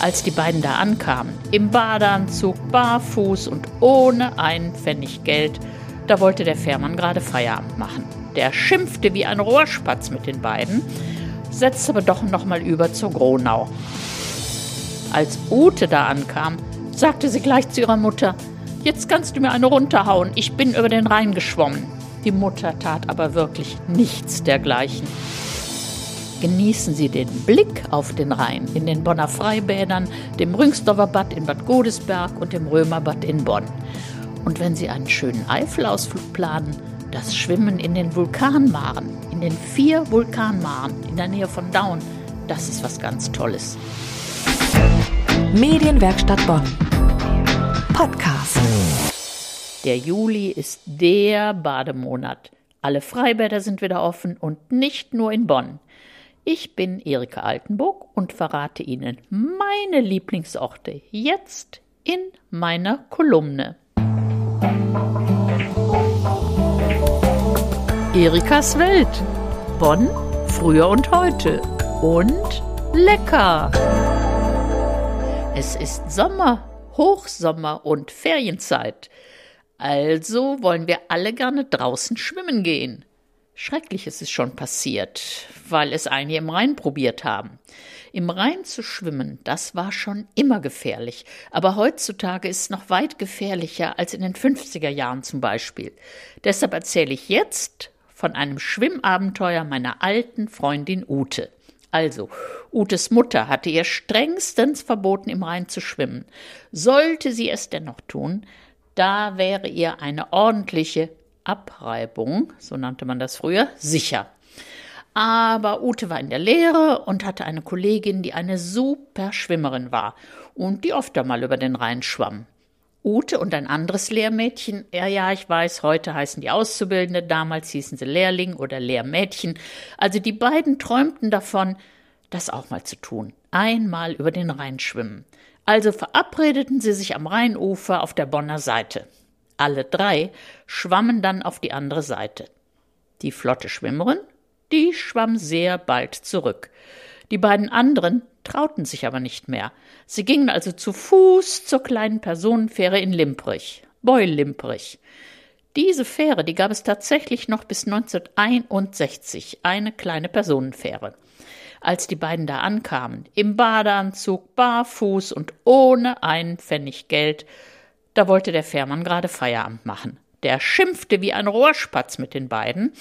Als die beiden da ankamen, im Badeanzug, barfuß und ohne einen Pfennig Geld, da wollte der Fährmann gerade Feierabend machen. Der schimpfte wie ein Rohrspatz mit den beiden, setzte aber doch noch mal über zur Gronau. Als Ute da ankam, sagte sie gleich zu ihrer Mutter: Jetzt kannst du mir eine runterhauen, ich bin über den Rhein geschwommen. Die Mutter tat aber wirklich nichts dergleichen. Genießen Sie den Blick auf den Rhein in den Bonner Freibädern, dem Rüngsdorfer Bad in Bad Godesberg und dem Römerbad in Bonn. Und wenn Sie einen schönen Eifelausflug planen, das Schwimmen in den Vulkanmaren, in den vier Vulkanmaren in der Nähe von Daun, das ist was ganz Tolles. Medienwerkstatt Bonn. Podcast. Der Juli ist der Bademonat. Alle Freibäder sind wieder offen und nicht nur in Bonn. Ich bin Erika Altenburg und verrate Ihnen meine Lieblingsorte jetzt in meiner Kolumne. Erikas Welt. Bonn, früher und heute. Und lecker. Es ist Sommer, Hochsommer und Ferienzeit. Also wollen wir alle gerne draußen schwimmen gehen. Schreckliches ist schon passiert, weil es einige im Rhein probiert haben. Im Rhein zu schwimmen, das war schon immer gefährlich, aber heutzutage ist es noch weit gefährlicher als in den 50er Jahren zum Beispiel. Deshalb erzähle ich jetzt von einem Schwimmabenteuer meiner alten Freundin Ute. Also, Utes Mutter hatte ihr strengstens verboten, im Rhein zu schwimmen. Sollte sie es dennoch tun, da wäre ihr eine ordentliche Abreibung, so nannte man das früher, sicher. Aber Ute war in der Lehre und hatte eine Kollegin, die eine super Schwimmerin war und die oft einmal über den Rhein schwamm. Ute und ein anderes Lehrmädchen, ja, ja, ich weiß, heute heißen die Auszubildende, damals hießen sie Lehrling oder Lehrmädchen. Also die beiden träumten davon, das auch mal zu tun. Einmal über den Rhein schwimmen. Also verabredeten sie sich am Rheinufer auf der Bonner Seite. Alle drei schwammen dann auf die andere Seite. Die flotte Schwimmerin, die schwamm sehr bald zurück. Die beiden anderen trauten sich aber nicht mehr. Sie gingen also zu Fuß zur kleinen Personenfähre in Limprich, Beul-Limprich. Diese Fähre, die gab es tatsächlich noch bis 1961, eine kleine Personenfähre. Als die beiden da ankamen, im Badeanzug, barfuß und ohne einen Pfennig Geld, da wollte der Fährmann gerade Feierabend machen. Der schimpfte wie ein Rohrspatz mit den beiden,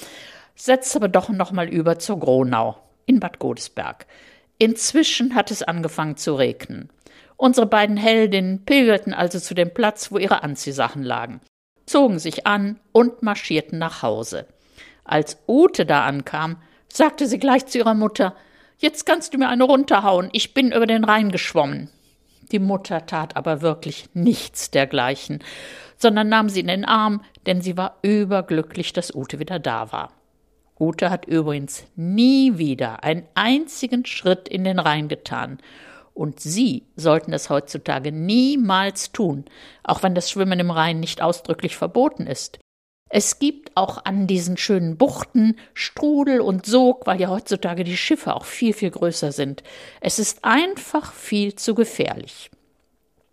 setzte aber doch noch mal über zur Gronau in Bad Godesberg. Inzwischen hat es angefangen zu regnen. Unsere beiden Heldinnen pilgerten also zu dem Platz, wo ihre Anziehsachen lagen, zogen sich an und marschierten nach Hause. Als Ute da ankam, sagte sie gleich zu ihrer Mutter Jetzt kannst du mir eine runterhauen, ich bin über den Rhein geschwommen. Die Mutter tat aber wirklich nichts dergleichen, sondern nahm sie in den Arm, denn sie war überglücklich, dass Ute wieder da war. Ute hat übrigens nie wieder einen einzigen Schritt in den Rhein getan. Und Sie sollten es heutzutage niemals tun, auch wenn das Schwimmen im Rhein nicht ausdrücklich verboten ist. Es gibt auch an diesen schönen Buchten Strudel und Sog, weil ja heutzutage die Schiffe auch viel, viel größer sind. Es ist einfach viel zu gefährlich.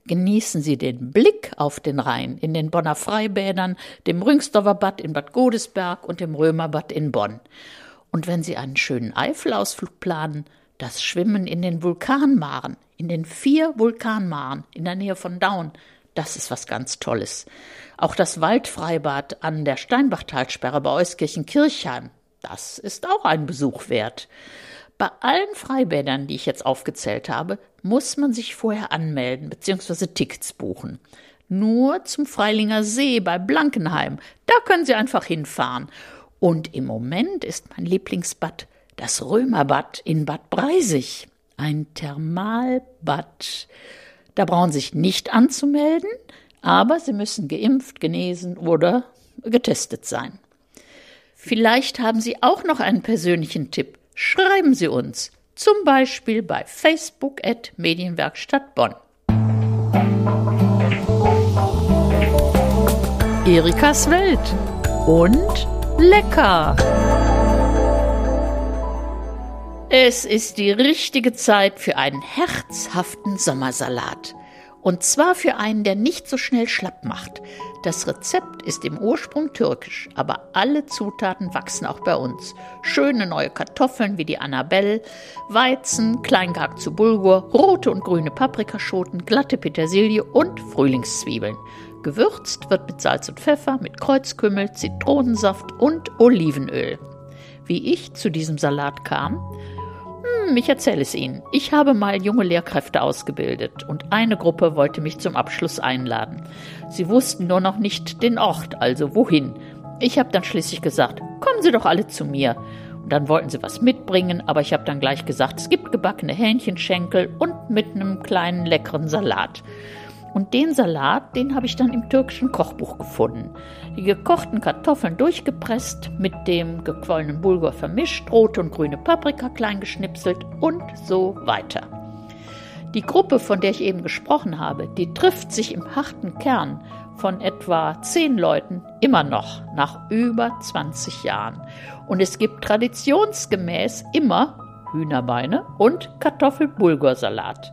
Genießen Sie den Blick auf den Rhein in den Bonner Freibädern, dem Rüngsdorfer Bad in Bad Godesberg und dem Römerbad in Bonn. Und wenn Sie einen schönen Eifelausflug planen, das Schwimmen in den Vulkanmaren, in den vier Vulkanmaren in der Nähe von Daun, das ist was ganz Tolles. Auch das Waldfreibad an der Steinbachtalsperre bei Euskirchen-Kirchheim, das ist auch ein Besuch wert. Bei allen Freibädern, die ich jetzt aufgezählt habe, muss man sich vorher anmelden bzw. Tickets buchen. Nur zum Freilinger See bei Blankenheim, da können Sie einfach hinfahren. Und im Moment ist mein Lieblingsbad das Römerbad in Bad Breisig, ein Thermalbad. Da brauchen Sie sich nicht anzumelden, aber Sie müssen geimpft, genesen oder getestet sein. Vielleicht haben Sie auch noch einen persönlichen Tipp. Schreiben Sie uns, zum Beispiel bei Facebook at Medienwerkstatt Bonn. Erikas Welt und lecker! Es ist die richtige Zeit für einen herzhaften Sommersalat. Und zwar für einen, der nicht so schnell schlapp macht. Das Rezept ist im Ursprung türkisch, aber alle Zutaten wachsen auch bei uns. Schöne neue Kartoffeln wie die Annabelle, Weizen, Kleingehackt zu Bulgur, rote und grüne Paprikaschoten, glatte Petersilie und Frühlingszwiebeln. Gewürzt wird mit Salz und Pfeffer, mit Kreuzkümmel, Zitronensaft und Olivenöl. Wie ich zu diesem Salat kam? Hm, ich erzähle es Ihnen. Ich habe mal junge Lehrkräfte ausgebildet und eine Gruppe wollte mich zum Abschluss einladen. Sie wussten nur noch nicht den Ort, also wohin. Ich habe dann schließlich gesagt, kommen Sie doch alle zu mir. Und dann wollten sie was mitbringen, aber ich habe dann gleich gesagt, es gibt gebackene Hähnchenschenkel und mit einem kleinen leckeren Salat. Und den Salat, den habe ich dann im türkischen Kochbuch gefunden. Die gekochten Kartoffeln durchgepresst, mit dem gequollenen Bulgur vermischt, rote und grüne Paprika klein geschnipselt und so weiter. Die Gruppe, von der ich eben gesprochen habe, die trifft sich im harten Kern von etwa zehn Leuten immer noch nach über 20 Jahren. Und es gibt traditionsgemäß immer Hühnerbeine und Kartoffelbulgursalat.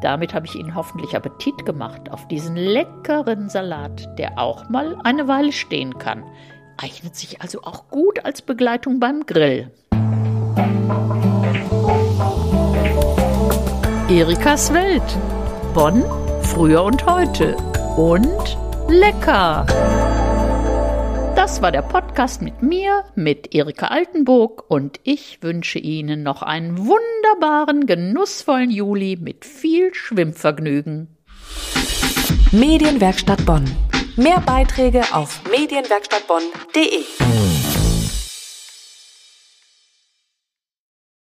Damit habe ich Ihnen hoffentlich Appetit gemacht auf diesen leckeren Salat, der auch mal eine Weile stehen kann. Eignet sich also auch gut als Begleitung beim Grill. Erikas Welt. Bonn, früher und heute. Und lecker. Das war der Podcast mit mir, mit Erika Altenburg und ich wünsche Ihnen noch einen wunderbaren, genussvollen Juli mit viel Schwimmvergnügen. Medienwerkstatt Bonn. Mehr Beiträge auf medienwerkstattbonn.de.